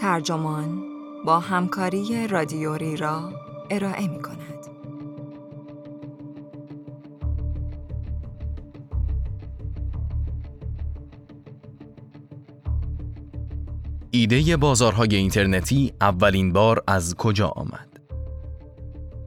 ترجمان با همکاری رادیوری را ارائه می کند. ایده بازارهای اینترنتی اولین بار از کجا آمد؟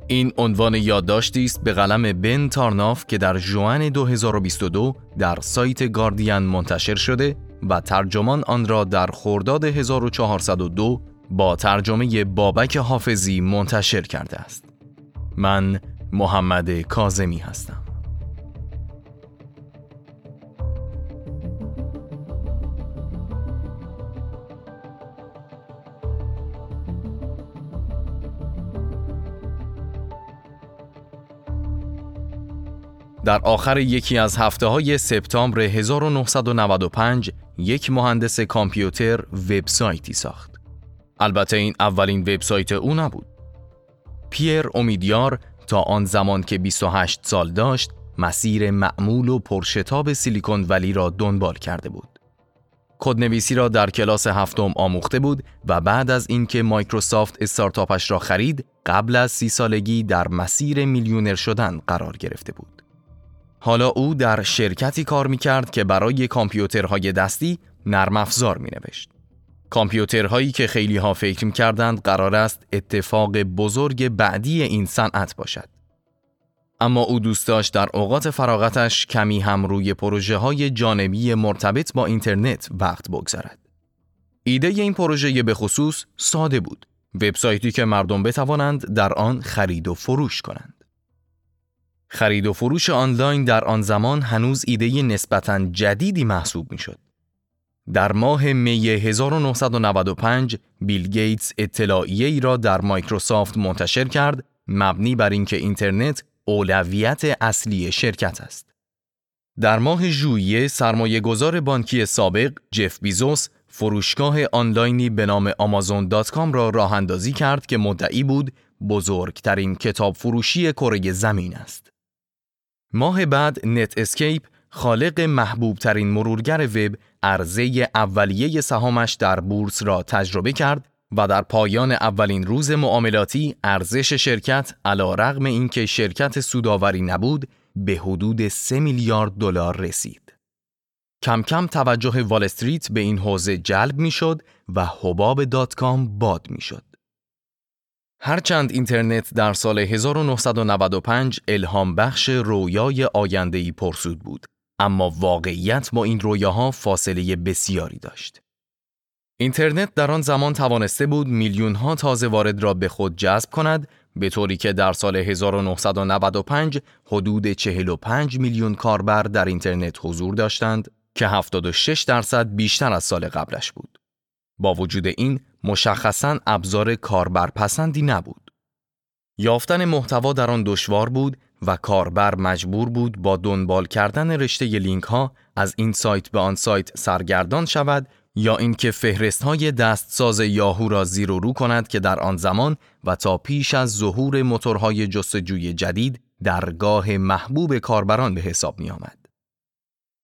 این عنوان یادداشتی است به قلم بن تارناف که در جوان 2022 در سایت گاردین منتشر شده و ترجمان آن را در خرداد 1402 با ترجمه بابک حافظی منتشر کرده است. من محمد کازمی هستم. در آخر یکی از هفته های سپتامبر 1995 یک مهندس کامپیوتر وبسایتی ساخت. البته این اولین وبسایت او نبود. پیر امیدیار تا آن زمان که 28 سال داشت مسیر معمول و پرشتاب سیلیکون ولی را دنبال کرده بود. کدنویسی را در کلاس هفتم آموخته بود و بعد از اینکه مایکروسافت استارتاپش را خرید قبل از سی سالگی در مسیر میلیونر شدن قرار گرفته بود. حالا او در شرکتی کار می کرد که برای کامپیوترهای دستی نرم افزار می نوشت. کامپیوترهایی که خیلی ها فکر می کردند قرار است اتفاق بزرگ بعدی این صنعت باشد. اما او دوست داشت در اوقات فراغتش کمی هم روی پروژه های جانبی مرتبط با اینترنت وقت بگذارد. ایده این پروژه به خصوص ساده بود. وبسایتی که مردم بتوانند در آن خرید و فروش کنند. خرید و فروش آنلاین در آن زمان هنوز ایده نسبتاً جدیدی محسوب می شد. در ماه می 1995 بیل گیتس اطلاعیه ای را در مایکروسافت منتشر کرد مبنی بر اینکه اینترنت اولویت اصلی شرکت است. در ماه ژوئیه سرمایه گذار بانکی سابق جف بیزوس فروشگاه آنلاینی به نام آمازون.com را راه اندازی کرد که مدعی بود بزرگترین کتاب فروشی کره زمین است. ماه بعد Netscape خالق محبوب ترین مرورگر وب عرضه اولیه سهامش در بورس را تجربه کرد و در پایان اولین روز معاملاتی ارزش شرکت علی‌رغم اینکه شرکت سودآوری نبود به حدود 3 میلیارد دلار رسید. کم کم توجه وال استریت به این حوزه جلب می‌شد و حباب دات کام باد می‌شد. هرچند اینترنت در سال 1995 الهام بخش رویای آیندهی پرسود بود، اما واقعیت با این رویاها فاصله بسیاری داشت. اینترنت در آن زمان توانسته بود میلیون ها تازه وارد را به خود جذب کند به طوری که در سال 1995 حدود 45 میلیون کاربر در اینترنت حضور داشتند که 76 درصد بیشتر از سال قبلش بود. با وجود این مشخصاً ابزار کاربرپسندی نبود. یافتن محتوا در آن دشوار بود و کاربر مجبور بود با دنبال کردن رشته لینک ها از این سایت به آن سایت سرگردان شود یا اینکه فهرست های دستساز یاهو را زیر و رو کند که در آن زمان و تا پیش از ظهور موتورهای جستجوی جدید درگاه محبوب کاربران به حساب می آمد.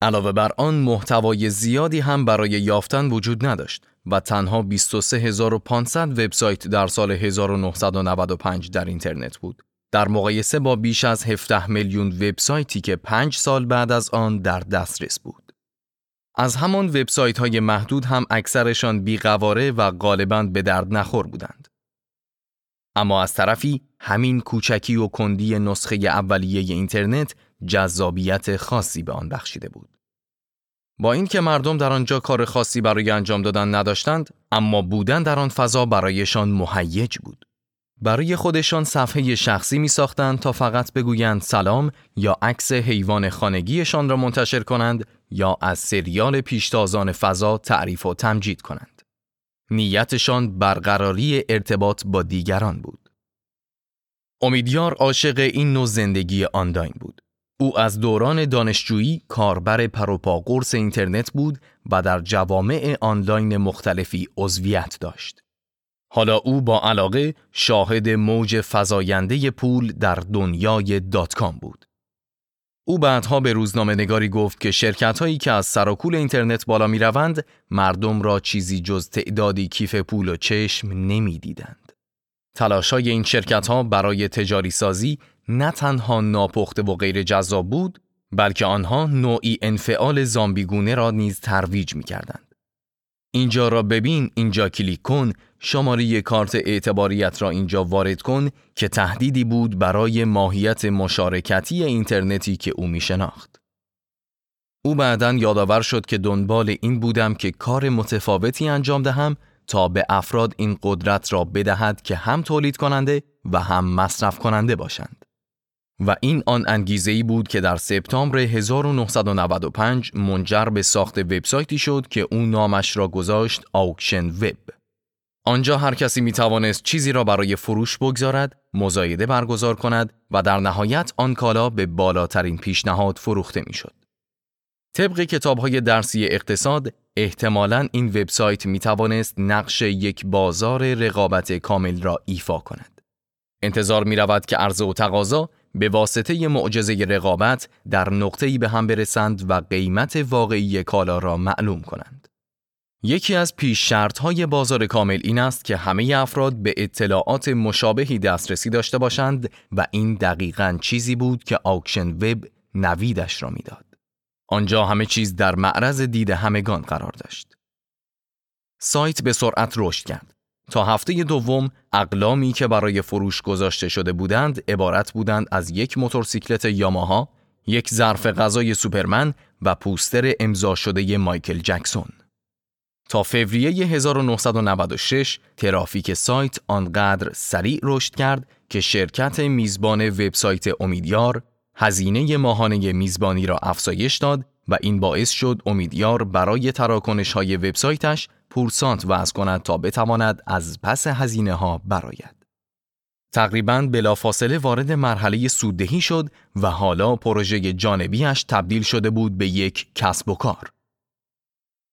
علاوه بر آن محتوای زیادی هم برای یافتن وجود نداشت و تنها 23500 وبسایت در سال 1995 در اینترنت بود. در مقایسه با بیش از 17 میلیون وبسایتی که 5 سال بعد از آن در دسترس بود. از همان وبسایت های محدود هم اکثرشان بیقواره و غالباً به درد نخور بودند. اما از طرفی همین کوچکی و کندی نسخه اولیه اینترنت جذابیت خاصی به آن بخشیده بود. با اینکه مردم در آنجا کار خاصی برای انجام دادن نداشتند، اما بودن در آن فضا برایشان مهیج بود. برای خودشان صفحه شخصی می ساختند تا فقط بگویند سلام یا عکس حیوان خانگیشان را منتشر کنند یا از سریال پیشتازان فضا تعریف و تمجید کنند. نیتشان برقراری ارتباط با دیگران بود. امیدیار عاشق این نوع زندگی آنلاین بود. او از دوران دانشجویی کاربر پر و پا قرص اینترنت بود و در جوامع آنلاین مختلفی عضویت داشت. حالا او با علاقه شاهد موج فزاینده پول در دنیای dot com بود. او بعدها به روزنامه نگاری گفت که شرکت هایی که از سر و کول اینترنت بالا می روند مردم را چیزی جز تعدادی کیف پول و چشم نمی دیدند. تلاش های این شرکت ها برای تجاری سازی نه تنها ناپخته و غیر جذاب بود بلکه آنها نوعی انفعال زامبیگونه را نیز ترویج می کردند. اینجا را ببین، اینجا کلیک کن، شماره کارت اعتباریت را اینجا وارد کن که تهدیدی بود برای ماهیت مشارکتی اینترنتی که او می شناخت. او بعدا یادآور شد که دنبال این بودم که کار متفاوتی انجام دهم تا به افراد این قدرت را بدهد که هم تولید کننده و هم مصرف کننده باشند. و این آن انگیزه ای بود که در سپتامبر 1995 منجر به ساخت وبسایتی شد که او نامش را گذاشت آوکشن وب. آنجا هر کسی می توانست چیزی را برای فروش بگذارد، مزایده برگزار کند و در نهایت آن کالا به بالاترین پیشنهاد فروخته می شد. طبق کتاب های درسی اقتصاد، احتمالاً این وبسایت می توانست نقش یک بازار رقابت کامل را ایفا کند. انتظار می رود که عرضه و تقاضا به واسطه معجزه رقابت در نقطه‌ای به هم برسند و قیمت واقعی کالا را معلوم کنند. یکی از پیش بازار کامل این است که همه افراد به اطلاعات مشابهی دسترسی داشته باشند و این دقیقا چیزی بود که آکشن وب نویدش را می‌داد. آنجا همه چیز در معرض دید همگان قرار داشت. سایت به سرعت رشد کرد. تا هفته دوم اقلامی که برای فروش گذاشته شده بودند عبارت بودند از یک موتورسیکلت یاماها، یک ظرف غذای سوپرمن و پوستر امضا شده مایکل جکسون. تا فوریه 1996 ترافیک سایت آنقدر سریع رشد کرد که شرکت میزبان وبسایت امیدیار هزینه ماهانه میزبانی را افزایش داد و این باعث شد امیدیار برای تراکنش های وبسایتش پورسانت وضع کند تا بتواند از پس هزینه ها براید. تقریبا بلافاصله وارد مرحله سوددهی شد و حالا پروژه جانبیش تبدیل شده بود به یک کسب و کار.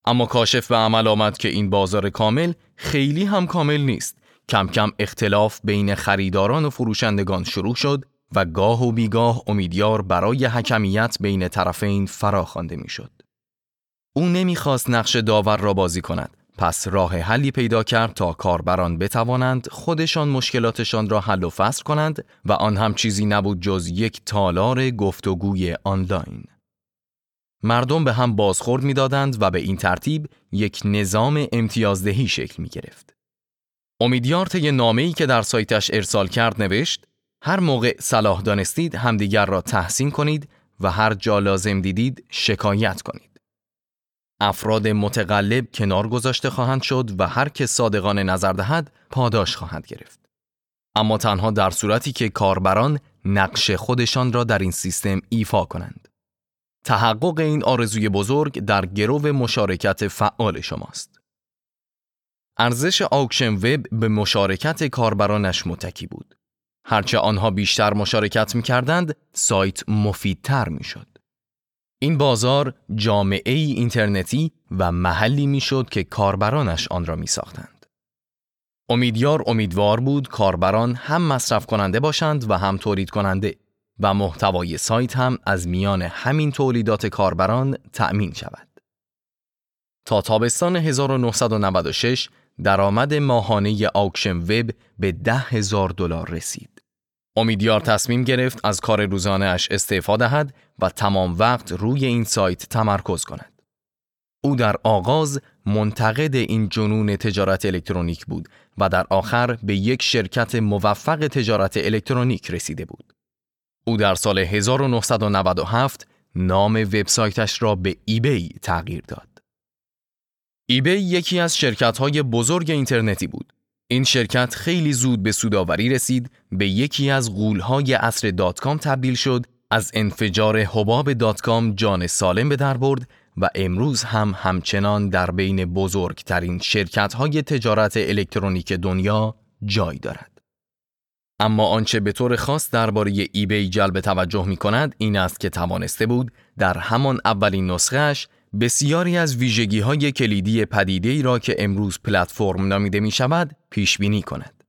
اما کاشف به عمل آمد که این بازار کامل خیلی هم کامل نیست. کم کم اختلاف بین خریداران و فروشندگان شروع شد و گاه و بیگاه امیدیار برای حکمیت بین طرفین فراخوانده می‌شد. او نمی‌خواست نقش داور را بازی کند. پس راه حلی پیدا کرد تا کاربران بتوانند خودشان مشکلاتشان را حل و فصل کنند و آن هم چیزی نبود جز یک تالار گفتگوی آنلاین. مردم به هم بازخورد می‌دادند و به این ترتیب یک نظام امتیازدهی شکل می گرفت. امیدیار طی نامه‌ای که در سایتش ارسال کرد نوشت هر موقع صلاح دانستید همدیگر را تحسین کنید و هر جا لازم دیدید شکایت کنید. افراد متقلب کنار گذاشته خواهند شد و هر که صادقانه نظر دهد پاداش خواهد گرفت. اما تنها در صورتی که کاربران نقش خودشان را در این سیستم ایفا کنند. تحقق این آرزوی بزرگ در گرو مشارکت فعال شماست. ارزش آکشن وب به مشارکت کاربرانش متکی بود. هرچه آنها بیشتر مشارکت می کردند، سایت مفیدتر می شد. این بازار جامعه ای اینترنتی و محلی می شد که کاربرانش آن را می ساختند. امیدیار امیدوار بود کاربران هم مصرف کننده باشند و هم تولید کننده و محتوای سایت هم از میان همین تولیدات کاربران تأمین شود. تا تابستان 1996 درآمد ماهانه آکشن وب به ده هزار دلار رسید. امیدیار تصمیم گرفت از کار روزانه اش استعفا دهد و تمام وقت روی این سایت تمرکز کند. او در آغاز منتقد این جنون تجارت الکترونیک بود و در آخر به یک شرکت موفق تجارت الکترونیک رسیده بود. او در سال 1997 نام وبسایتش را به eBay تغییر داد. eBay یکی از شرکت‌های بزرگ اینترنتی بود. این شرکت خیلی زود به سودآوری رسید، به یکی از غول‌های عصر dot com تبدیل شد، از انفجار حباب dot com جان سالم به در برد و امروز هم همچنان در بین بزرگترین شرکت‌های تجارت الکترونیک دنیا جای دارد. اما آنچه به طور خاص درباره ایبی جلب توجه می کند این است که توانسته بود در همان اولین نسخهش بسیاری از ویژگی های کلیدی پدیده ای را که امروز پلتفرم نامیده می شود پیش بینی کند.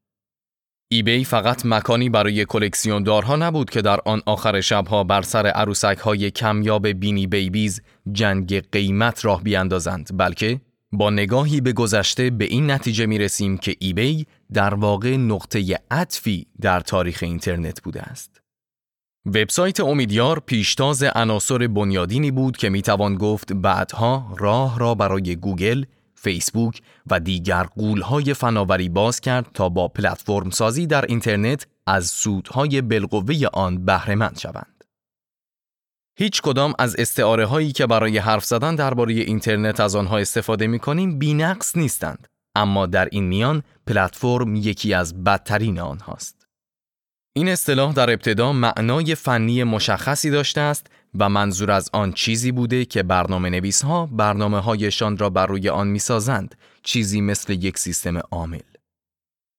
ایبی فقط مکانی برای کلکسیوندارها نبود که در آن آخر شبها بر سر عروسک های کمیاب بینی بیبیز جنگ قیمت راه بیاندازند بلکه با نگاهی به گذشته به این نتیجه می رسیم که ایبی در واقع نقطه عطفی در تاریخ اینترنت بوده است. وبسایت امیدیار پیشتاز عناصر بنیادینی بود که می توان گفت بعدها راه را برای گوگل، فیسبوک و دیگر قولهای فناوری باز کرد تا با پلتفرم سازی در اینترنت از سودهای بالقوه آن بهرهمند شوند. هیچ کدام از استعاره هایی که برای حرف زدن درباره اینترنت از آنها استفاده می کنیم بینقص نیستند اما در این میان پلتفرم یکی از بدترین آنهاست. این اصطلاح در ابتدا معنای فنی مشخصی داشته است و منظور از آن چیزی بوده که برنامه نویس ها برنامه هایشان را بر روی آن می سازند، چیزی مثل یک سیستم عامل.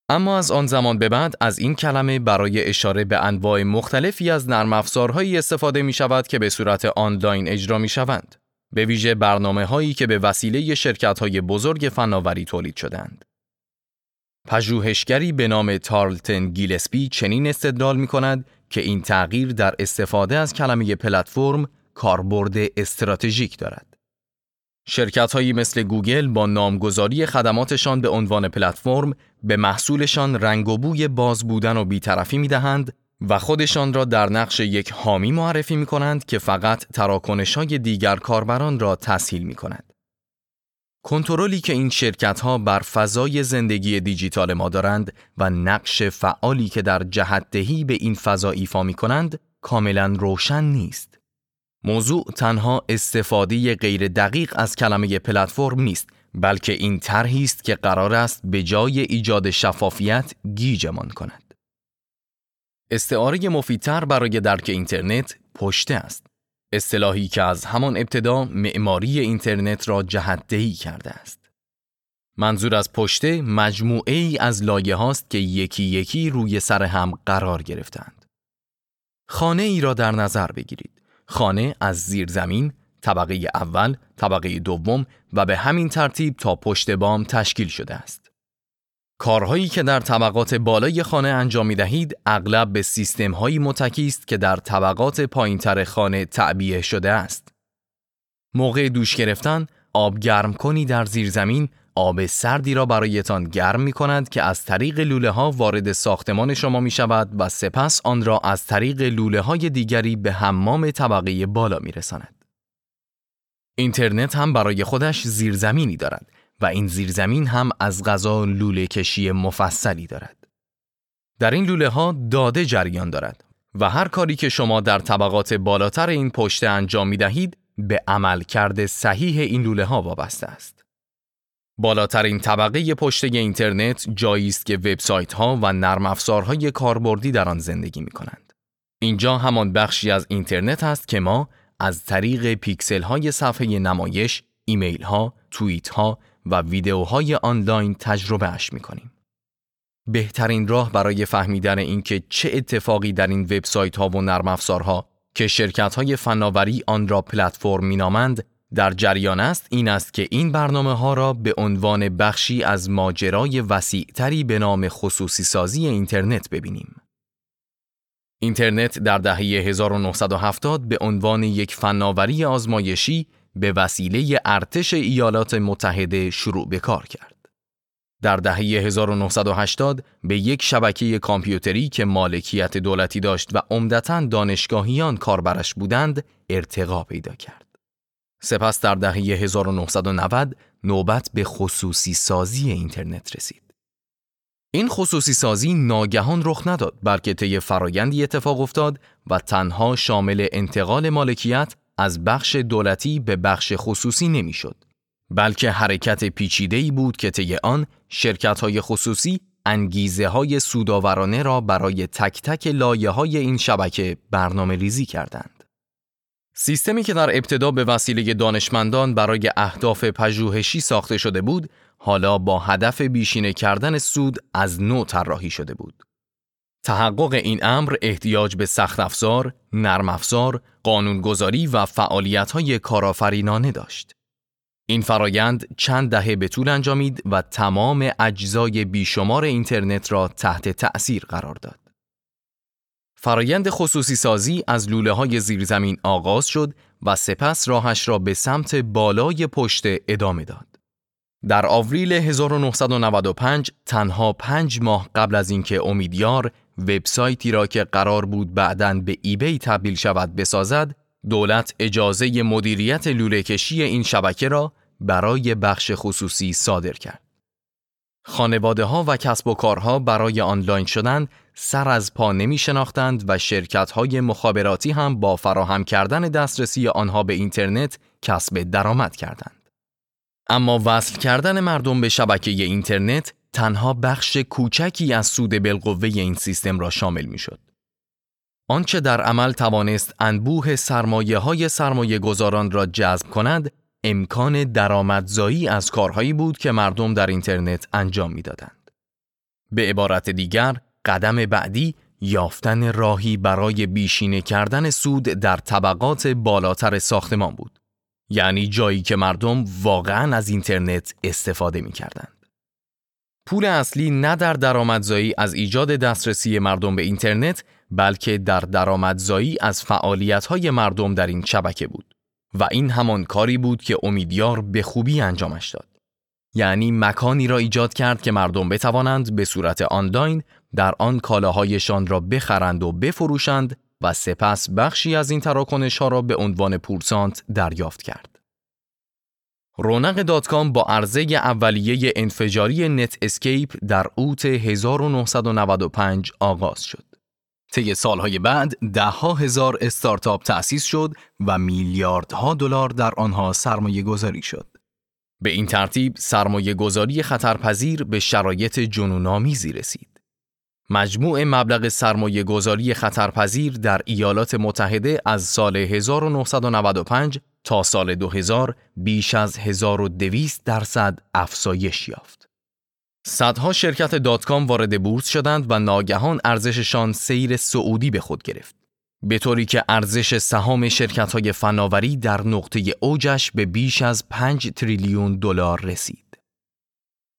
اما از آن زمان به بعد از این کلمه برای اشاره به انواع مختلفی از نرم افزارهایی استفاده می شود که به صورت آنلاین اجرا می شوند. به ویژه برنامه هایی که به وسیله شرکت های بزرگ فناوری تولید شدند. پژوهشگری به نام تارلتن گیلسپی چنین استدلال می کند که این تغییر در استفاده از کلمه پلتفرم کاربرد استراتژیک دارد. شرکت هایی مثل گوگل با نامگذاری خدماتشان به عنوان پلتفرم به محصولشان رنگ و بوی باز بودن و بیطرفی می دهند و خودشان را در نقش یک حامی معرفی می کنند که فقط تراکنش های دیگر کاربران را تسهیل می کند. کنترلی که این شرکت ها بر فضای زندگی دیجیتال ما دارند و نقش فعالی که در جهتدهی به این فضا ایفا می کنند کاملا روشن نیست. موضوع تنها استفاده غیر دقیق از کلمه پلتفرم نیست بلکه این طرحی است که قرار است به جای ایجاد شفافیت گیجمان کند. استعاره مفیدتر برای درک اینترنت پشته است. اصطلاحی که از همان ابتدا معماری اینترنت را جهتدهی کرده است. منظور از پشته مجموعه ای از لایه هاست که یکی یکی روی سر هم قرار گرفتند. خانه ای را در نظر بگیرید. خانه از زیر زمین، طبقه اول، طبقه دوم و به همین ترتیب تا پشت بام تشکیل شده است. کارهایی که در طبقات بالای خانه انجام می دهید اغلب به سیستم هایی متکی است که در طبقات پایینتر خانه تعبیه شده است. موقع دوش گرفتن آب گرم کنی در زیر زمین آب سردی را برایتان گرم می کند که از طریق لوله ها وارد ساختمان شما می شود و سپس آن را از طریق لوله های دیگری به حمام طبقه بالا می رساند. اینترنت هم برای خودش زیرزمینی دارد و این زیرزمین هم از غذا لوله کشی مفصلی دارد. در این لوله ها داده جریان دارد و هر کاری که شما در طبقات بالاتر این پشته انجام می دهید به عمل کرده صحیح این لوله ها وابسته است. بالاترین طبقه پشته اینترنت جایی است که وبسایت ها و نرم افزارهای کاربردی در آن زندگی می کنند. اینجا همان بخشی از اینترنت است که ما از طریق پیکسل های صفحه نمایش، ایمیل ها، توییت ها و ویدیوهای آنلاین تجربه اش می کنیم. بهترین راه برای فهمیدن اینکه چه اتفاقی در این وبسایت ها و نرم افزارها که شرکت های فناوری آن را پلتفرم مینامند در جریان است این است که این برنامه ها را به عنوان بخشی از ماجرای وسیعتری به نام خصوصی سازی اینترنت ببینیم. اینترنت در دهه 1970 به عنوان یک فناوری آزمایشی به وسیله ارتش ایالات متحده شروع به کار کرد. در دهه 1980 به یک شبکه کامپیوتری که مالکیت دولتی داشت و عمدتا دانشگاهیان کاربرش بودند ارتقا پیدا کرد. سپس در دهه 1990 نوبت به خصوصی سازی اینترنت رسید. این خصوصی سازی ناگهان رخ نداد بلکه طی فرایندی اتفاق افتاد و تنها شامل انتقال مالکیت از بخش دولتی به بخش خصوصی نمی‌شد بلکه حرکت پیچیده‌ای بود که طی آن شرکت‌های خصوصی انگیزه های سوداورانه را برای تک تک لایه های این شبکه برنامه ریزی کردند. سیستمی که در ابتدا به وسیله دانشمندان برای اهداف پژوهشی ساخته شده بود، حالا با هدف بیشینه کردن سود از نو طراحی شده بود. تحقق این امر احتیاج به سخت افزار، نرم افزار، قانونگذاری و فعالیت های کارآفرینانه داشت. این فرایند چند دهه به طول انجامید و تمام اجزای بیشمار اینترنت را تحت تأثیر قرار داد. فرایند خصوصی سازی از لوله های زیرزمین آغاز شد و سپس راهش را به سمت بالای پشت ادامه داد. در آوریل 1995 تنها پنج ماه قبل از اینکه امیدیار وبسایتی را که قرار بود بعداً به ایبی تبدیل شود بسازد، دولت اجازه مدیریت لوله کشی این شبکه را برای بخش خصوصی صادر کرد. خانواده ها و کسب و کارها برای آنلاین شدن سر از پا نمی شناختند و شرکت های مخابراتی هم با فراهم کردن دسترسی آنها به اینترنت کسب درآمد کردند. اما وصل کردن مردم به شبکه اینترنت تنها بخش کوچکی از سود بالقوه این سیستم را شامل می شد. آنچه در عمل توانست انبوه سرمایه های سرمایه گذاران را جذب کند، امکان درآمدزایی از کارهایی بود که مردم در اینترنت انجام می‌دادند. به عبارت دیگر، قدم بعدی یافتن راهی برای بیشینه کردن سود در طبقات بالاتر ساختمان بود. یعنی جایی که مردم واقعا از اینترنت استفاده می کردند. پول اصلی نه در درآمدزایی از ایجاد دسترسی مردم به اینترنت بلکه در درآمدزایی از فعالیت‌های مردم در این شبکه بود و این همان کاری بود که امیدیار به خوبی انجامش داد. یعنی مکانی را ایجاد کرد که مردم بتوانند به صورت آنلاین در آن کالاهایشان را بخرند و بفروشند و سپس بخشی از این تراکنش ها را به عنوان پورسانت دریافت کرد. رونق dot با عرضه اولیه انفجاری Netscape در اوت 1995 آغاز شد. طی سالهای بعد دهها هزار استارتاپ تأسیس شد و میلیاردها دلار در آنها سرمایه گذاری شد. به این ترتیب سرمایه گذاری خطرپذیر به شرایط جنونآمیزی رسید. مجموع مبلغ سرمایه گذاری خطرپذیر در ایالات متحده از سال 1995 تا سال 2000 بیش از 1200 درصد افزایش یافت. صدها شرکت dot-com وارد بورس شدند و ناگهان ارزششان سیر صعودی به خود گرفت. به طوری که ارزش سهام شرکت های فناوری در نقطه اوجش به بیش از 5 تریلیون دلار رسید.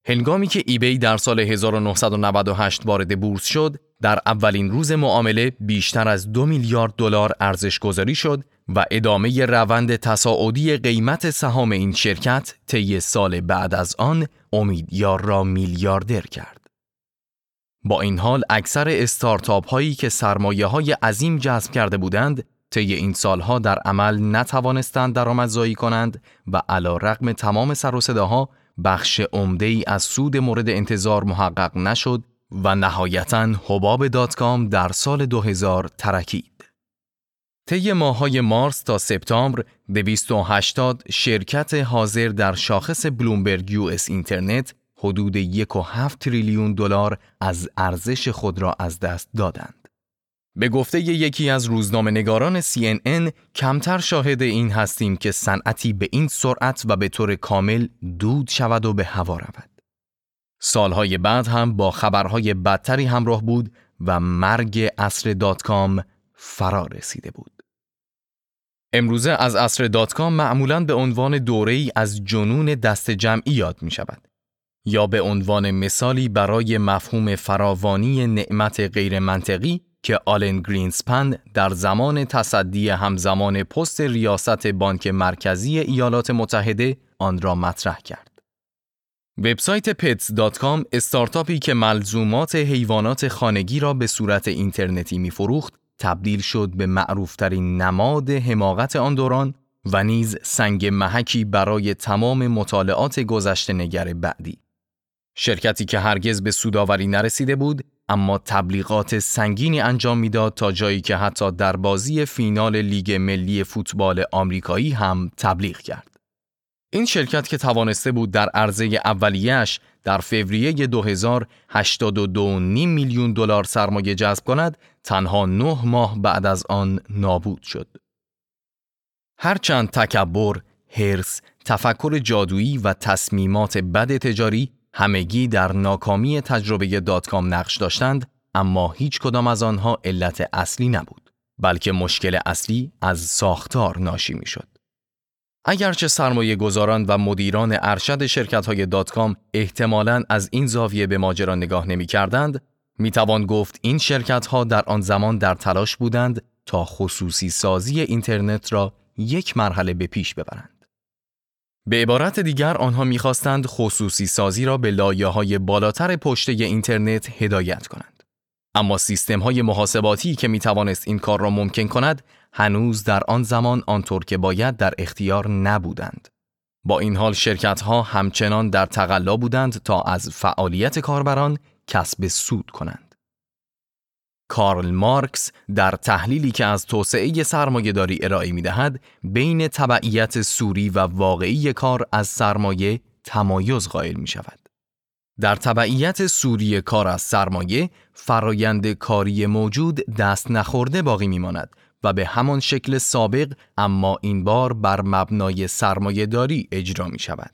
هنگامی که eBay در سال 1998 وارد بورس شد، در اولین روز معامله بیشتر از دو میلیارد دلار ارزش گذاری شد و ادامه روند تصاعدی قیمت سهام این شرکت طی سال بعد از آن امیدیار را میلیاردر کرد. با این حال اکثر استارتاپ هایی که سرمایه های عظیم جذب کرده بودند طی این سالها در عمل نتوانستند درآمدزایی کنند و علا رقم تمام سر و صداها بخش عمده ای از سود مورد انتظار محقق نشد و نهایتا حباب دات کام در سال 2000 ترکید. طی ماهای مارس تا سپتامبر 280 شرکت حاضر در شاخص Bloomberg US Internet حدود 1.7 تریلیون دلار از ارزش خود را از دست دادند. به گفته یکی از روزنامه نگاران CNN کمتر شاهد این هستیم که صنعتی به این سرعت و به طور کامل دود شود و به هوا رود. سالهای بعد هم با خبرهای بدتری همراه بود و مرگ عصر dot-com فرا رسیده بود. امروزه از عصر dot-com معمولاً به عنوان دوره ای از جنون دسته جمعی یاد می شود. یا به عنوان مثالی برای مفهوم فراوانی نعمت غیر منطقی که آلن گرینسپن در زمان تصدی همزمان پست ریاست بانک مرکزی ایالات متحده آن را مطرح کرد. وبسایت pets.com استارتاپی که ملزومات حیوانات خانگی را به صورت اینترنتی میفروخت تبدیل شد به معروفترین نماد حماقت آن دوران و نیز سنگ محکی برای تمام مطالعات گذشته نگر بعدی. شرکتی که هرگز به سوداوری نرسیده بود اما تبلیغات سنگینی انجام می‌داد تا جایی که حتی در بازی فینال لیگ ملی فوتبال آمریکایی هم تبلیغ کرد. این شرکت که توانسته بود در عرضه اولیش در فوریه 2082.5 میلیون دلار سرمایه جذب کند، تنها نه ماه بعد از آن نابود شد. هرچند تکبر، هرس، تفکر جادویی و تصمیمات بد تجاری همگی در ناکامی تجربه داتکام نقش داشتند اما هیچ کدام از آنها علت اصلی نبود بلکه مشکل اصلی از ساختار ناشی می شد. اگرچه سرمایه گذاران و مدیران ارشد شرکت های دات کام احتمالاً از این زاویه به ماجرا نگاه نمی کردند، می توان گفت این شرکت ها در آن زمان در تلاش بودند تا خصوصی سازی اینترنت را یک مرحله به پیش ببرند. به عبارت دیگر آنها می‌خواستند خصوصی سازی را به لایه های بالاتر پشته اینترنت هدایت کنند. اما سیستم های محاسباتی که می توانست این کار را ممکن کند هنوز در آن زمان آنطور که باید در اختیار نبودند. با این حال شرکت ها همچنان در تقلا بودند تا از فعالیت کاربران کسب سود کنند. کارل مارکس در تحلیلی که از توسعه سرمایهداری ارائه می دهد بین تبعیت سوری و واقعی کار از سرمایه تمایز قائل می شود. در تبعیت سوری کار از سرمایه فرایند کاری موجود دست نخورده باقی می ماند و به همان شکل سابق اما این بار بر مبنای سرمایه داری اجرا می شود.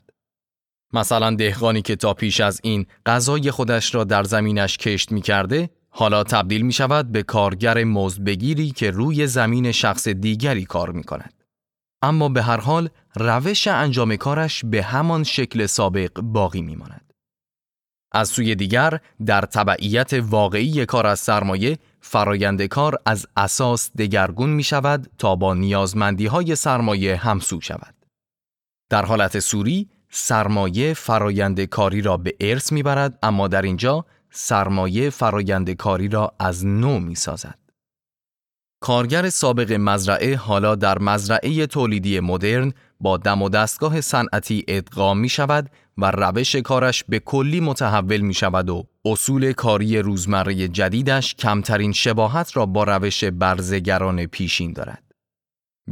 مثلا دهقانی که تا پیش از این غذای خودش را در زمینش کشت می کرده حالا تبدیل می شود به کارگر مزدبگیری که روی زمین شخص دیگری کار می کند. اما به هر حال روش انجام کارش به همان شکل سابق باقی می ماند. از سوی دیگر در تبعیت واقعی کار از سرمایه فرایند کار از اساس دگرگون می شود تا با نیازمندی های سرمایه همسو شود. در حالت سوری سرمایه فرایند کاری را به ارث می برد اما در اینجا سرمایه فرایند کاری را از نو می سازد. کارگر سابق مزرعه حالا در مزرعه تولیدی مدرن با دم و دستگاه صنعتی ادغام می شود و روش کارش به کلی متحول می شود و اصول کاری روزمره جدیدش کمترین شباهت را با روش برزگران پیشین دارد.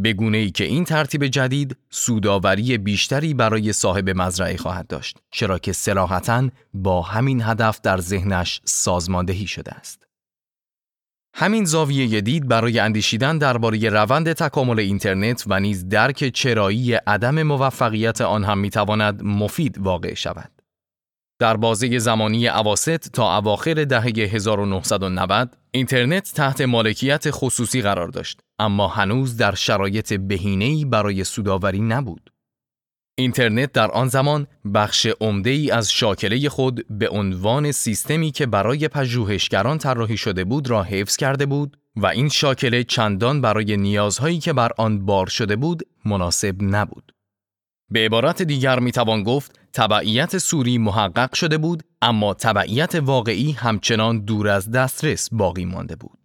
بگونه ای که این ترتیب جدید سوداوری بیشتری برای صاحب مزرعه خواهد داشت چرا که سراحتا با همین هدف در ذهنش سازماندهی شده است. همین زاویه دید برای اندیشیدن درباره روند تکامل اینترنت و نیز درک چرایی عدم موفقیت آن هم می‌تواند مفید واقع شود. در بازه زمانی عواست تا اواخر دهه 1990 اینترنت تحت مالکیت خصوصی قرار داشت اما هنوز در شرایط بهینه‌ای برای سوداوری نبود. اینترنت در آن زمان بخش عمده ای از شاکله خود به عنوان سیستمی که برای پژوهشگران طراحی شده بود را حفظ کرده بود و این شاکله چندان برای نیازهایی که بر آن بار شده بود مناسب نبود. به عبارت دیگر می توان گفت تبعیت سوری محقق شده بود اما تبعیت واقعی همچنان دور از دسترس باقی مانده بود.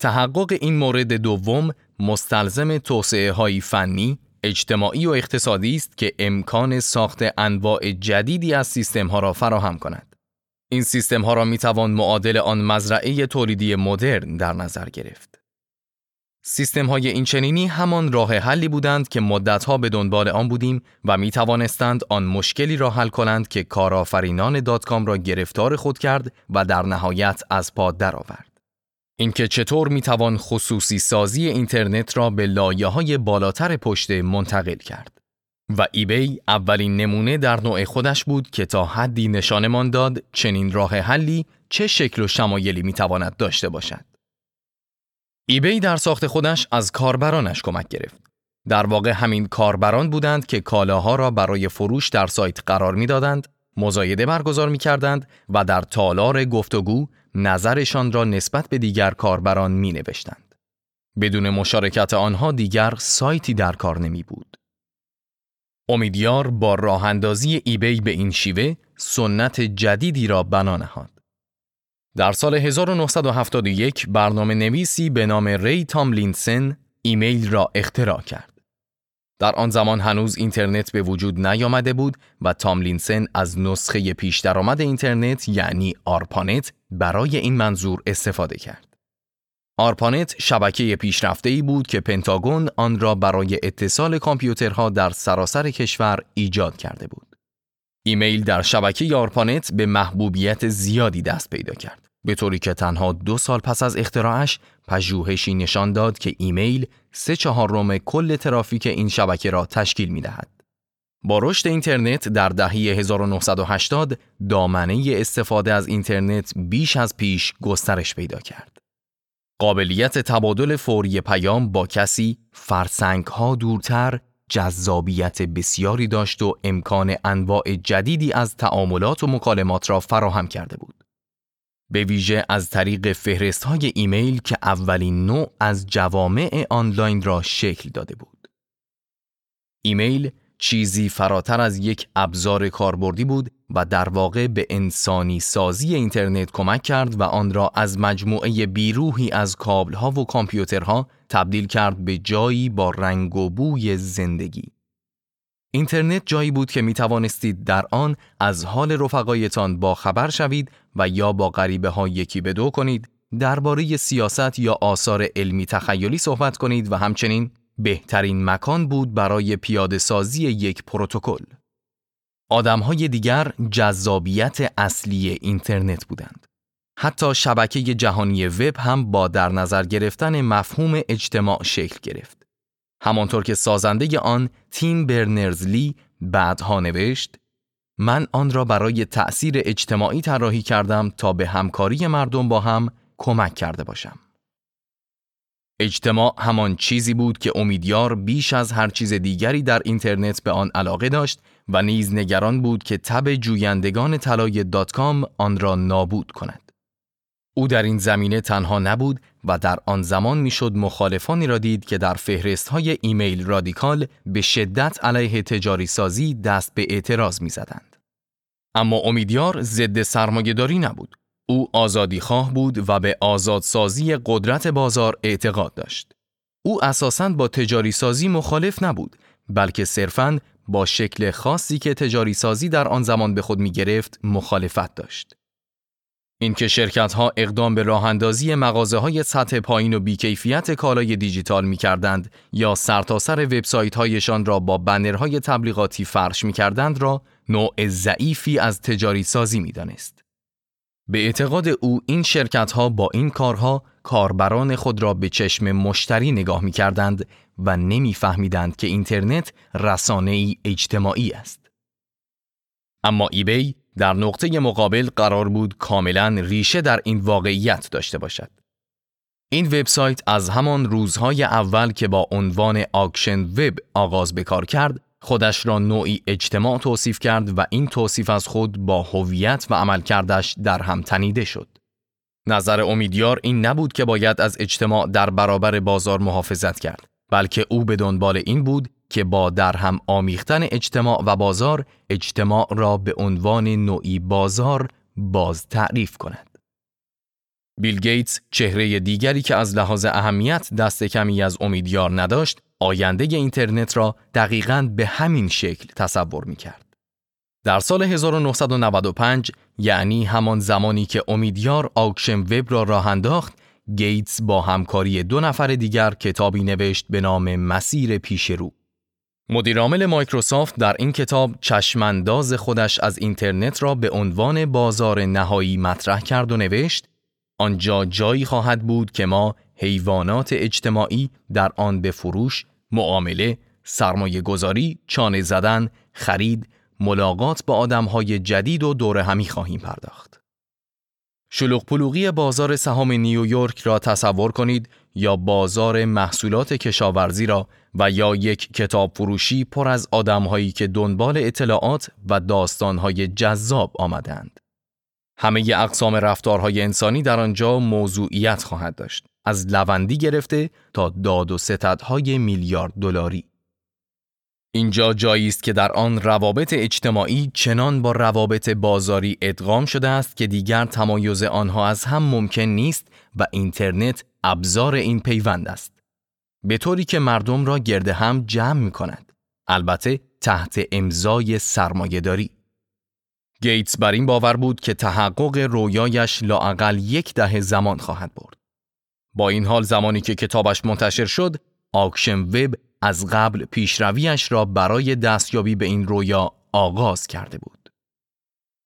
تحقق این مورد دوم مستلزم توسعه های فنی، اجتماعی و اقتصادی است که امکان ساخت انواع جدیدی از سیستم ها را فراهم کند. این سیستم ها را می توان معادل آن مزرعه تولیدی مدرن در نظر گرفت. سیستم های این چنینی همان راه حلی بودند که مدتها به دنبال آن بودیم و می توانستند آن مشکلی را حل کنند که کارآفرینان داتکام را گرفتار خود کرد و در نهایت از پا درآورد. اینکه چطور می توان خصوصی سازی اینترنت را به لایه های بالاتر پشت منتقل کرد. و ایبی اولین نمونه در نوع خودش بود که تا حدی نشانمان داد چنین راه حلی چه شکل و شمایلی می تواند داشته باشد. ایبی در ساخت خودش از کاربرانش کمک گرفت. در واقع همین کاربران بودند که کالاها را برای فروش در سایت قرار می‌دادند، مزایده برگزار می کردند و در تالار گفتگو نظرشان را نسبت به دیگر کاربران می نوشتند. بدون مشارکت آنها دیگر سایتی در کار نمی بود. امیدیار با راه اندازی ایبی به این شیوه سنت جدیدی را بنا نهاد. در سال 1971 برنامه نویسی به نام ری تاملینسن ایمیل را اختراع کرد. در آن زمان هنوز اینترنت به وجود نیامده بود و تاملینسن از نسخه پیش درآمد اینترنت یعنی آرپانت برای این منظور استفاده کرد. آرپانت شبکه پیشرفته ای بود که پنتاگون آن را برای اتصال کامپیوترها در سراسر کشور ایجاد کرده بود. ایمیل در شبکه آرپانت به محبوبیت زیادی دست پیدا کرد. به طوری که تنها دو سال پس از اختراعش پژوهشی نشان داد که ایمیل سه چهارم کل ترافیک این شبکه را تشکیل می دهد. با رشد اینترنت در دهه 1980 دامنه استفاده از اینترنت بیش از پیش گسترش پیدا کرد. قابلیت تبادل فوری پیام با کسی فرسنگ ها دورتر جذابیت بسیاری داشت و امکان انواع جدیدی از تعاملات و مکالمات را فراهم کرده بود. به ویژه از طریق فهرست های ایمیل که اولین نوع از جوامع آنلاین را شکل داده بود. ایمیل چیزی فراتر از یک ابزار کاربردی بود و در واقع به انسانی سازی اینترنت کمک کرد و آن را از مجموعه بیروهی از کابلها و کامپیوترها تبدیل کرد به جایی با رنگ و بوی زندگی. اینترنت جایی بود که می توانستید در آن از حال رفقایتان با خبر شوید و یا با غریبه ها یکی به دو کنید، درباره سیاست یا آثار علمی تخیلی صحبت کنید و همچنین بهترین مکان بود برای پیاده سازی یک پروتکل. آدمهای دیگر جذابیت اصلی اینترنت بودند. حتی شبکه جهانی وب هم با در نظر گرفتن مفهوم اجتماع شکل گرفت. همانطور که سازنده آن تیم برنرزلی بعدها نوشت من آن را برای تأثیر اجتماعی طراحی کردم تا به همکاری مردم با هم کمک کرده باشم. اجتماع همان چیزی بود که امیدیار بیش از هر چیز دیگری در اینترنت به آن علاقه داشت و نیز نگران بود که تب جویندگان طلای dot-com آن را نابود کند. او در این زمینه تنها نبود و در آن زمان می‌شد مخالفانی را دید که در فهرست های ایمیل رادیکال به شدت علیه تجاری سازی دست به اعتراض می‌زدند. اما امیدیار ضد سرمایهداری نبود. او آزادی خواه بود و به آزادسازی قدرت بازار اعتقاد داشت. او اساساً با تجاری سازی مخالف نبود، بلکه صرفاً با شکل خاصی که تجاری سازی در آن زمان به خود می گرفت مخالفت داشت. اینکه شرکت ها اقدام به راه اندازی مغازه های سطح پایین و بیکیفیت کالای دیجیتال می کردند یا سرتاسر وبسایت هایشان را با بنرهای تبلیغاتی فرش می کردند را نوع ضعیفی از تجاری سازی می دانست. به اعتقاد او این شرکت ها با این کارها کاربران خود را به چشم مشتری نگاه می کردند و نمی فهمیدند که اینترنت رسانه ای اجتماعی است. اما ایبی در نقطه مقابل قرار بود کاملا ریشه در این واقعیت داشته باشد. این وبسایت از همان روزهای اول که با عنوان آکشن وب آغاز به کار کرد، خودش را نوعی اجتماع توصیف کرد و این توصیف از خود با هویت و عملکردش در هم تنیده شد. نظر امیدیار این نبود که باید از اجتماع در برابر بازار محافظت کرد، بلکه او به دنبال این بود که با در هم آمیختن اجتماع و بازار اجتماع را به عنوان نوعی بازار باز تعریف کند. بیل گیتس چهره دیگری که از لحاظ اهمیت دست کمی از امیدیار نداشت آینده اینترنت را دقیقاً به همین شکل تصور می کرد. در سال 1995 یعنی همان زمانی که امیدیار AuctionWeb را راه انداخت گیتس با همکاری دو نفر دیگر کتابی نوشت به نام مسیر پیش رو. مدیرعامل مایکروسافت در این کتاب چشمانداز خودش از اینترنت را به عنوان بازار نهایی مطرح کرد و نوشت آنجا جایی خواهد بود که ما حیوانات اجتماعی در آن به فروش، معامله، سرمایه گذاری، چانه زدن، خرید، ملاقات با آدمهای جدید و دور همی خواهیم پرداخت. شلوغ پلوغی بازار سهام نیویورک را تصور کنید یا بازار محصولات کشاورزی را و یا یک کتاب فروشی پر از آدمهایی که دنبال اطلاعات و داستانهای جذاب آمدند. همه اقسام رفتارهای انسانی در آنجا موضوعیت خواهد داشت. از لوندی گرفته تا داد و ستدهای میلیارد دلاری. اینجا جایی است که در آن روابط اجتماعی چنان با روابط بازاری ادغام شده است که دیگر تمایز آنها از هم ممکن نیست و اینترنت ابزار این پیوند است. به طوری که مردم را گرد هم جمع می کند. البته تحت امضای سرمایهداری. گیتس بر این باور بود که تحقق رویایش لاعقل یک دهه زمان خواهد برد. با این حال زمانی که کتابش منتشر شد، AuctionWeb از قبل پیشرویش را برای دستیابی به این رویا آغاز کرده بود.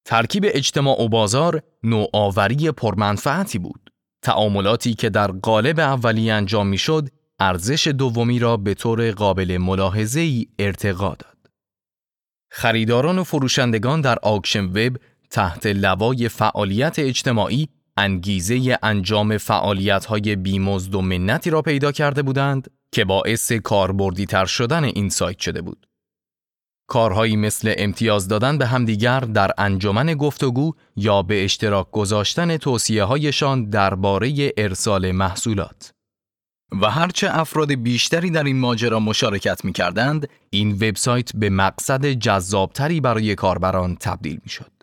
ترکیب اجتماع و بازار نوآوری پرمنفعتی بود. تعاملاتی که در قالب اولی انجام می‌شد، ارزش دومی را به طور قابل ملاحظه ای ارتقا داد. خریداران و فروشندگان در AuctionWeb تحت لوای فعالیت اجتماعی انگیزه انجام فعالیت‌های بیمزد و منتی را پیدا کرده بودند که باعث کاربردی تر شدن این سایت شده بود. کارهایی مثل امتیاز دادن به همدیگر در انجمن گفتگو یا به اشتراک گذاشتن توصیه هایشان درباره ارسال محصولات. و هرچه افراد بیشتری در این ماجرا مشارکت می کردند، این وبسایت به مقصد جذابتری برای کاربران تبدیل می شد.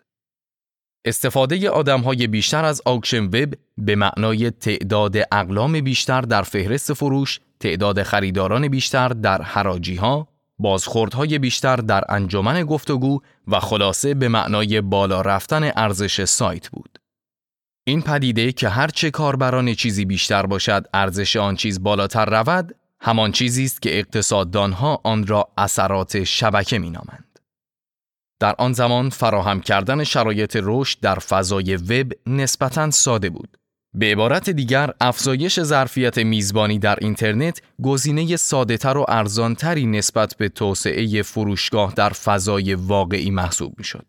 استفاده آدم های بیشتر از آکشن وب به معنای تعداد اقلام بیشتر در فهرست فروش، تعداد خریداران بیشتر در حراجی ها، بازخوردهای بیشتر در انجمن گفتگو و خلاصه به معنای بالا رفتن ارزش سایت بود. این پدیده که هرچه کاربران چیزی بیشتر باشد ارزش آن چیز بالاتر رود، همان چیزی است که اقتصاددانها آن را اثرات شبکه مینامند. در آن زمان فراهم کردن شرایط رشد در فضای وب نسبتاً ساده بود. به عبارت دیگر افزایش ظرفیت میزبانی در اینترنت گزینه سادهتر و ارزانتری نسبت به توسعه فروشگاه در فضای واقعی محسوب می‌شد.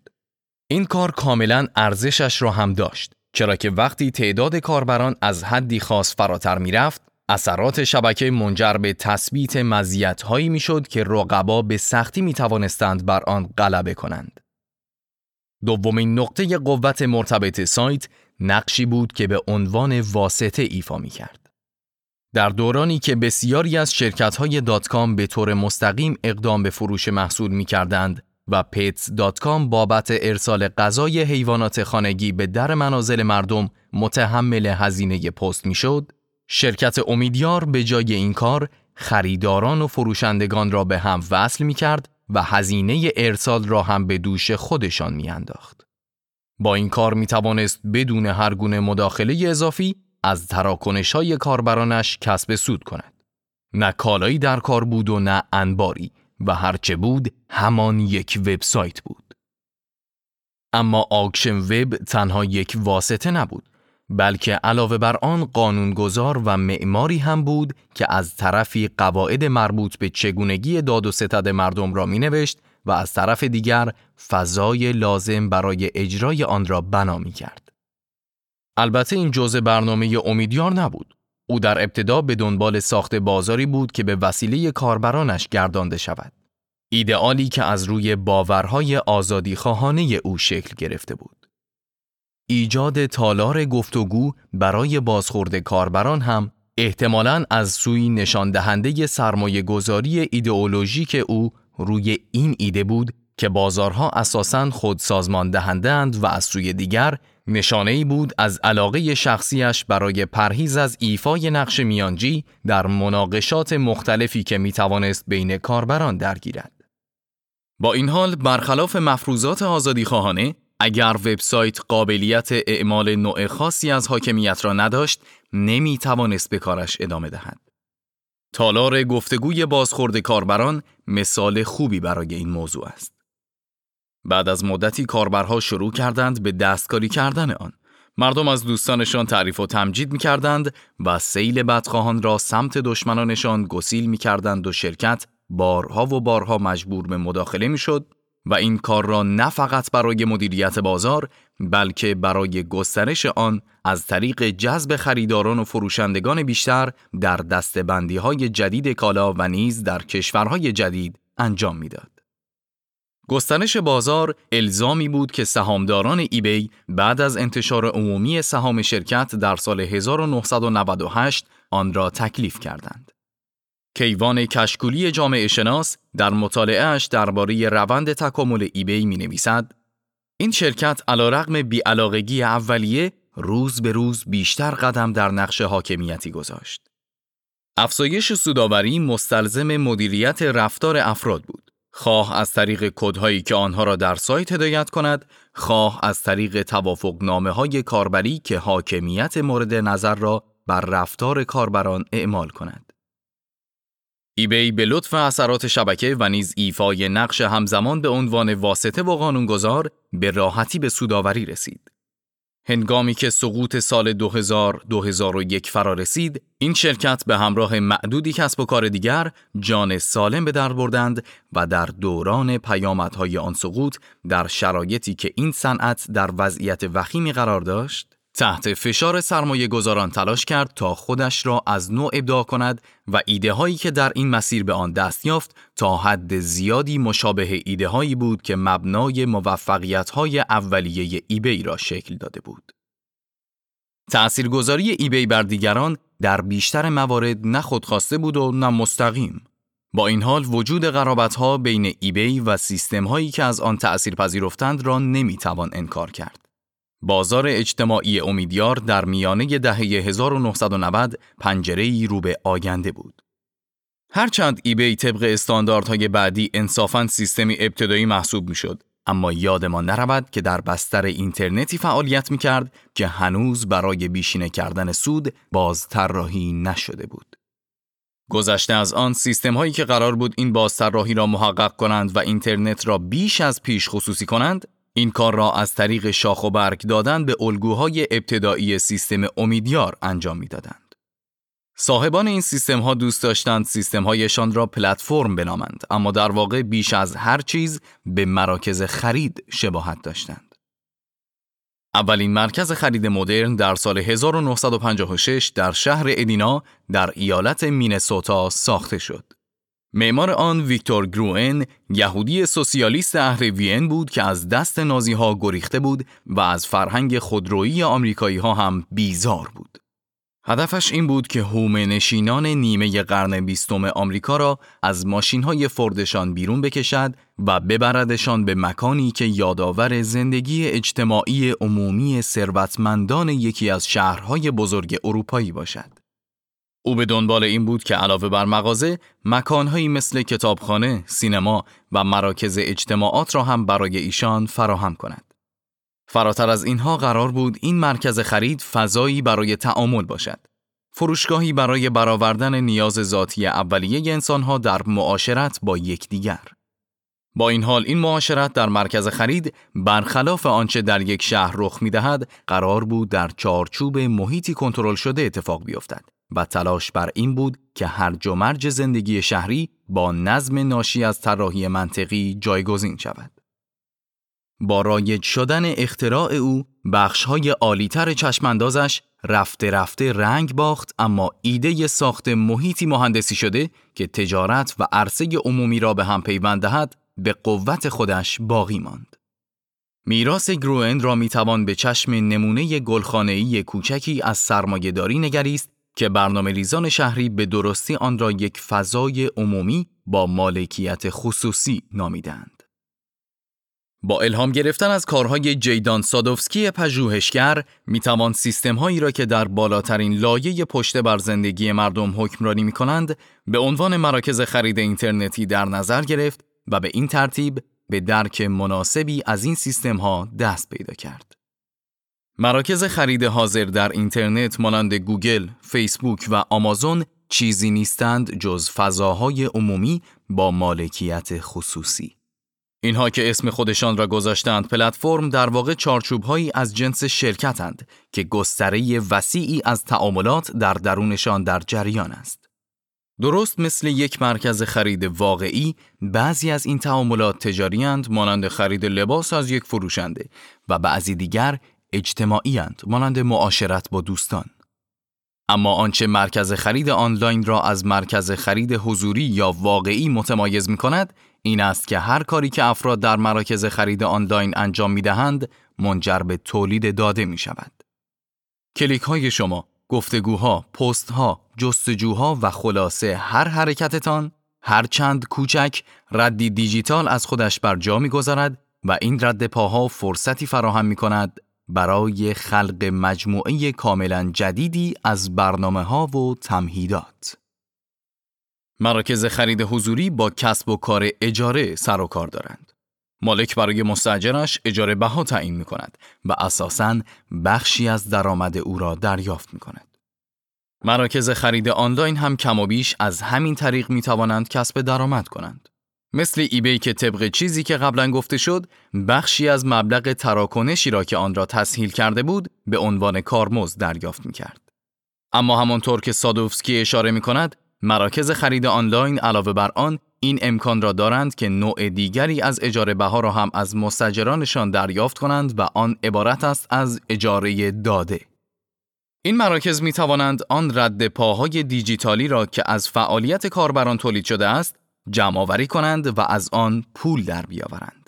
این کار کاملا ارزشش را هم داشت چرا که وقتی تعداد کاربران از حدی خاص فراتر می‌رفت اثرات شبکه منجر به تثبیت مزیت‌هایی می‌شد که رقبا به سختی می توانستند بر آن غلبه کنند. دومین نقطه قوت مرتبط سایت نقشی بود که به عنوان واسطه ایفا می کرد. در دورانی که بسیاری از شرکت های dot-com به طور مستقیم اقدام به فروش محصول می کردند و Pets.com بابت ارسال غذای حیوانات خانگی به در منازل مردم متحمل هزینه پست می شد، شرکت امیدیار به جای این کار خریداران و فروشندگان را به هم وصل می کرد و هزینه ارسال را هم به دوش خودشان می انداخت. با این کار می توانست بدون هر گونه مداخله اضافی از تراکنش های کاربرانش کسب سود کند. نه کالایی در کار بود و نه انباری و هرچه بود همان یک وبسایت بود. اما آکشن وب تنها یک واسطه نبود بلکه علاوه بر آن قانونگذار و معماری هم بود که از طرفی قواعد مربوط به چگونگی داد و ستد مردم را می نوشت و از طرف دیگر فضای لازم برای اجرای آن را بنا می کرد. البته این جزء برنامه امیدیار نبود. او در ابتدا به دنبال ساخت بازاری بود که به وسیله کاربرانش گردانده شود. ایدئالی که از روی باورهای آزادی خواهانه او شکل گرفته بود. ایجاد تالار گفتگو برای بازخورد کاربران هم احتمالاً از سوی نشان دهنده سرمایه گذاری ایدئولوژیک او روی این ایده بود که بازارها اساساً خود سازمان دهندند و از سوی دیگر نشانه ای بود از علاقه شخصیش برای پرهیز از ایفای نقش میانجی در مناقشات مختلفی که می توانست بین کاربران درگیرد. با این حال برخلاف مفروضات آزادی خواهانه اگر وبسایت قابلیت اعمال نوع خاصی از حاکمیت را نداشت نمی توانست به کارش ادامه دهد. تالار گفتگوی بازخورد کاربران مثال خوبی برای این موضوع است. بعد از مدتی کاربرها شروع کردند به دستکاری کردن آن. مردم از دوستانشان تعریف و تمجید می کردند و سیل بدخواهان را سمت دشمنانشان گسیل می کردند و شرکت بارها و بارها مجبور به مداخله می شد و این کار را نه فقط برای مدیریت بازار بلکه برای گسترش آن از طریق جذب خریداران و فروشندگان بیشتر در دستبندی های جدید کالا و نیز در کشورهای جدید انجام می‌داد. گسترش بازار الزامی بود که سهامداران ایبی بعد از انتشار عمومی سهام شرکت در سال 1998 آن را تکلیف کردند. کیوان کشکولی جامعه شناس در مطالعهش درباره روند تکامل ایبی می نویسد این شرکت علا رقم بیعلاقگی اولیه روز به روز بیشتر قدم در نقش حاکمیتی گذاشت. افزایش سوداوری مستلزم مدیریت رفتار افراد بود. خواه از طریق کدهایی که آنها را در سایت هدایت کند، خواه از طریق توافق نامه های کاربری که حاکمیت مورد نظر را بر رفتار کاربران اعمال کند. ایبی به لطف اثرات شبکه و نیز ایفای نقش همزمان به عنوان واسطه و قانونگذار به راحتی به سوداوری رسید. هنگامی که سقوط سال 2000-2001 فرا رسید، این شرکت به همراه معدودی کسب و کار دیگر جان سالم به در بردند و در دوران پیامدهای آن سقوط در شرایطی که این صنعت در وضعیت وخیمی قرار داشت، تحت فشار سرمایه گذاران تلاش کرد تا خودش را از نوع ابداع کند و ایده هایی که در این مسیر به آن دست یافت تا حد زیادی مشابه ایده هایی بود که مبنای موفقیت های اولیه ایبی را شکل داده بود. تأثیرگذاری ایبی بر دیگران در بیشتر موارد نه خودخواسته بود و نه مستقیم. با این حال وجود قرابت ها بین ایبی و سیستم هایی که از آن تأثیر پذیرفتند را نمی‌توان انکار کرد. بازار اجتماعی امیدیار در میانه دهه 1990 پنجره ای رو به آینده بود. هرچند ایبی طبق استانداردهای بعدی انصافاً سیستمی ابتدایی محسوب می‌شد، اما یادمان نرود که در بستر اینترنتی فعالیت می کرد که هنوز برای بیشینه کردن سود باز طراحی نشده بود. گذشته از آن سیستم هایی که قرار بود این بازطراحی را محقق کنند و اینترنت را بیش از پیش خصوصی کنند این کار را از طریق شاخ و برگ دادن به الگوهای ابتدایی سیستم امیدیار انجام می‌دادند. صاحبان این سیستم ها دوست داشتند سیستم هایشان را پلتفرم بنامند اما در واقع بیش از هر چیز به مراکز خرید شباهت داشتند. اولین مرکز خرید مدرن در سال 1956 در شهر ادینا در ایالت مینسوتا ساخته شد. معمار آن ویکتور گروئن یهودی سوسیالیست اهل وین بود که از دست نازی ها گریخته بود و از فرهنگ خودرویی آمریکایی ها هم بیزار بود. هدفش این بود که هومه نشینان نیمه قرن بیستم آمریکا را از ماشین های فردشان بیرون بکشد و ببردشان به مکانی که یادآور زندگی اجتماعی عمومی ثروتمندان یکی از شهرهای بزرگ اروپایی باشد. او به دنبال این بود که علاوه بر مغازه، مکانهایی مثل کتابخانه، سینما و مراکز اجتماعات را هم برای ایشان فراهم کند. فراتر از اینها قرار بود این مرکز خرید فضایی برای تعامل باشد. فروشگاهی برای برآوردن نیاز ذاتی اولیه انسانها در معاشرت با یکدیگر. با این حال این معاشرت در مرکز خرید برخلاف آنچه در یک شهر رخ می‌دهد قرار بود در چارچوب محیطی کنترل شده اتفاق بیفتد و تلاش بر این بود که هر و زندگی شهری با نظم ناشی از طراحی منطقی جایگزین شود. با رایج شدن اختراع او بخشهای عالیتر چشماندازش رفته رفته رنگ باخت اما ایده ساخت محیطی مهندسی شده که تجارت و عرصه عمومی را به هم پیوند دهد به قوت خودش باقی ماند. میراث گروئن را می‌توان به چشم نمونه گلخانه‌ای کوچکی از سرمایهداری نگریست که برنامه ریزان شهری به درستی آن را یک فضای عمومی با مالکیت خصوصی نامیدند. با الهام گرفتن از کارهای جیدان سادوفسکی پژوهشگر می‌توان سیستم هایی را که در بالاترین لایه پشت بر زندگی مردم حکمرانی می کنند به عنوان مراکز خرید اینترنتی در نظر گرفت و به این ترتیب به درک مناسبی از این سیستم ها دست پیدا کرد. مراکز خرید حاضر در اینترنت مانند گوگل، فیسبوک و آمازون چیزی نیستند جز فضاهای عمومی با مالکیت خصوصی. اینها که اسم خودشان را گذاشتند پلتفرم در واقع چارچوبهایی از جنس شرکتند که گستره وسیعی از تعاملات در درونشان در جریان است. درست مثل یک مرکز خرید واقعی، بعضی از این تعاملات تجاری مانند خرید لباس از یک فروشنده و بعضی دیگر اجتماعی مانند معاشرت با دوستان. اما آنچه مرکز خرید آنلاین را از مرکز خرید حضوری یا واقعی متمایز می کند، این است که هر کاری که افراد در مراکز خرید آنلاین انجام می دهند، منجر به تولید داده می شود. کلیک های شما، گفتگوها، پست ها، جستجوها و خلاصه هر حرکتتان، هر چند کوچک ردی دیجیتال از خودش بر جا می گذارد و این رد پاها فرصتی فراهم می کند برای خلق مجموعه کاملا جدیدی از برنامه ها و تمهیدات. مراکز خرید حضوری با کسب و کار اجاره سر و کار دارند. مالک برای مستجرش اجاره بها تعیین می کند و اساساً بخشی از درآمد او را دریافت می کند. مراکز خرید آنلاین هم کم و بیش از همین طریق می توانند کسب درآمد کنند. مثل ایبی که طبق چیزی که قبلا گفته شد بخشی از مبلغ تراکنشی را که آن را تسهیل کرده بود به عنوان کارمزد دریافت می کرد. اما همانطور که سادوفسکی اشاره می کند مراکز خرید آنلاین علاوه بر آن این امکان را دارند که نوع دیگری از اجاره بها را هم از مستجرانشان دریافت کنند و آن عبارت است از اجاره داده. این مراکز می توانند آن رد پاهای دیجیتالی را که از فعالیت کاربران تولید شده است جمع کنند و از آن پول در بیاورند.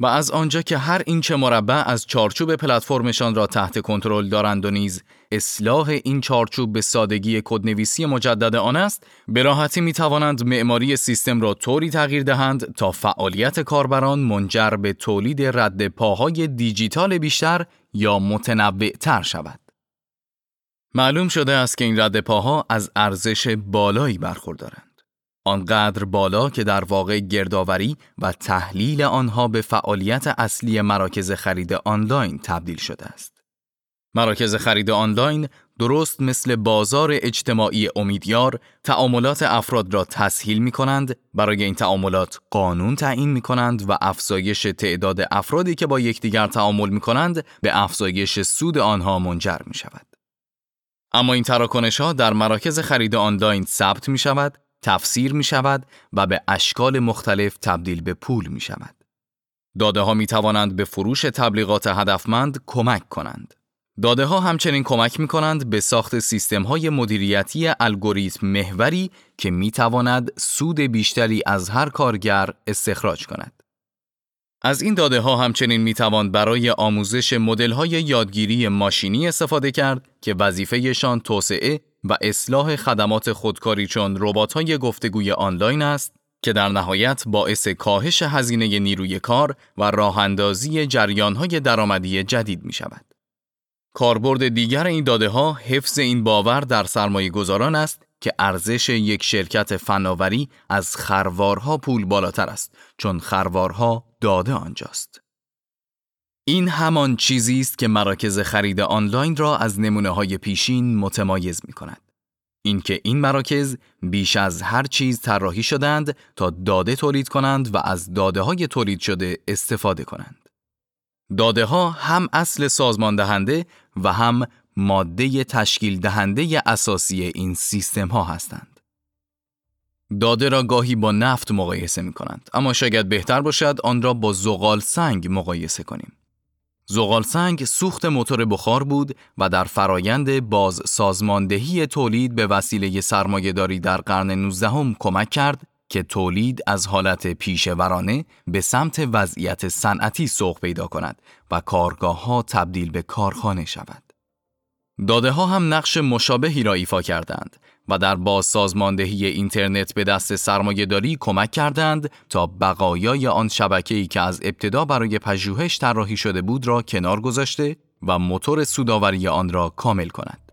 و از آنجا که هر اینچ مربع از چارچوب پلتفرمشان را تحت کنترل دارند و نیز اصلاح این چارچوب به سادگی کدنویسی مجدد آن است به راحتی می توانند معماری سیستم را طوری تغییر دهند تا فعالیت کاربران منجر به تولید رد پاهای دیجیتال بیشتر یا متنوع تر شود معلوم شده است که این رد پاها از ارزش بالایی برخوردارند آنقدر بالا که در واقع گردآوری و تحلیل آنها به فعالیت اصلی مراکز خرید آنلاین تبدیل شده است. مراکز خرید آنلاین درست مثل بازار اجتماعی امیدیار تعاملات افراد را تسهیل می کنند برای این تعاملات قانون تعیین می کنند و افزایش تعداد افرادی که با یکدیگر تعامل می کنند به افزایش سود آنها منجر می شود. اما این تراکنش ها در مراکز خرید آنلاین ثبت می شود تفسیر می شود و به اشکال مختلف تبدیل به پول می شود. داده ها می توانند به فروش تبلیغات هدفمند کمک کنند. داده ها همچنین کمک می کنند به ساخت سیستم های مدیریتی الگوریتم محوری که می تواند سود بیشتری از هر کارگر استخراج کند. از این داده ها همچنین می توان برای آموزش مدل های یادگیری ماشینی استفاده کرد که وظیفهشان توسعه و اصلاح خدمات خودکاری چون های گفتگوی آنلاین است که در نهایت باعث کاهش هزینه نیروی کار و راهاندازی های درآمدی جدید می شود. کاربرد دیگر این داده ها حفظ این باور در سرمایه گذاران است که ارزش یک شرکت فناوری از خروارها پول بالاتر است چون خروارها داده آنجاست. این همان چیزی است که مراکز خرید آنلاین را از نمونه های پیشین متمایز می کند. اینکه این مراکز بیش از هر چیز طراحی شدند تا داده تولید کنند و از داده های تولید شده استفاده کنند. داده ها هم اصل سازمان دهنده و هم ماده تشکیل دهنده اساسی این سیستم ها هستند. داده را گاهی با نفت مقایسه می کنند اما شاید بهتر باشد آن را با زغال سنگ مقایسه کنیم. زغال سنگ سوخت موتور بخار بود و در فرایند باز سازماندهی تولید به وسیله سرمایهداری در قرن 19 کمک کرد که تولید از حالت پیشورانه به سمت وضعیت صنعتی سوق پیدا کند و کارگاه ها تبدیل به کارخانه شود. داده ها هم نقش مشابهی را ایفا کردند و در بازسازماندهی اینترنت به دست سرمایهداری کمک کردند تا بقایای آن شبکه‌ای که از ابتدا برای پژوهش طراحی شده بود را کنار گذاشته و موتور سوداوری آن را کامل کند.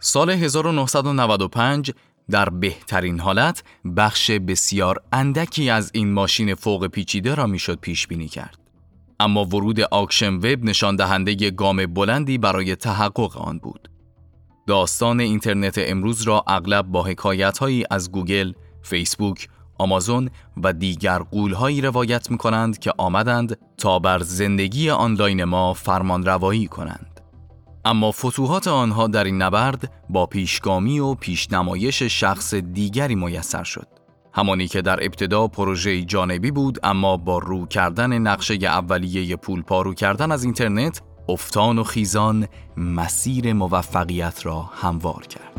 سال 1995 در بهترین حالت بخش بسیار اندکی از این ماشین فوق پیچیده را می‌شد پیش بینی کرد. اما ورود AuctionWeb نشان دهنده گام بلندی برای تحقق آن بود. داستان اینترنت امروز را اغلب با حکایتهایی از گوگل، فیسبوک، آمازون و دیگر غولهایی روایت می کنند که آمدند تا بر زندگی آنلاین ما فرمان روایی کنند. اما فتوحات آنها در این نبرد با پیشگامی و پیشنمایش شخص دیگری میسر شد. همانی که در ابتدا پروژه جانبی بود اما با رو کردن نقشه اولیه پول پارو کردن از اینترنت افتان و خیزان مسیر موفقیت را هموار کرد.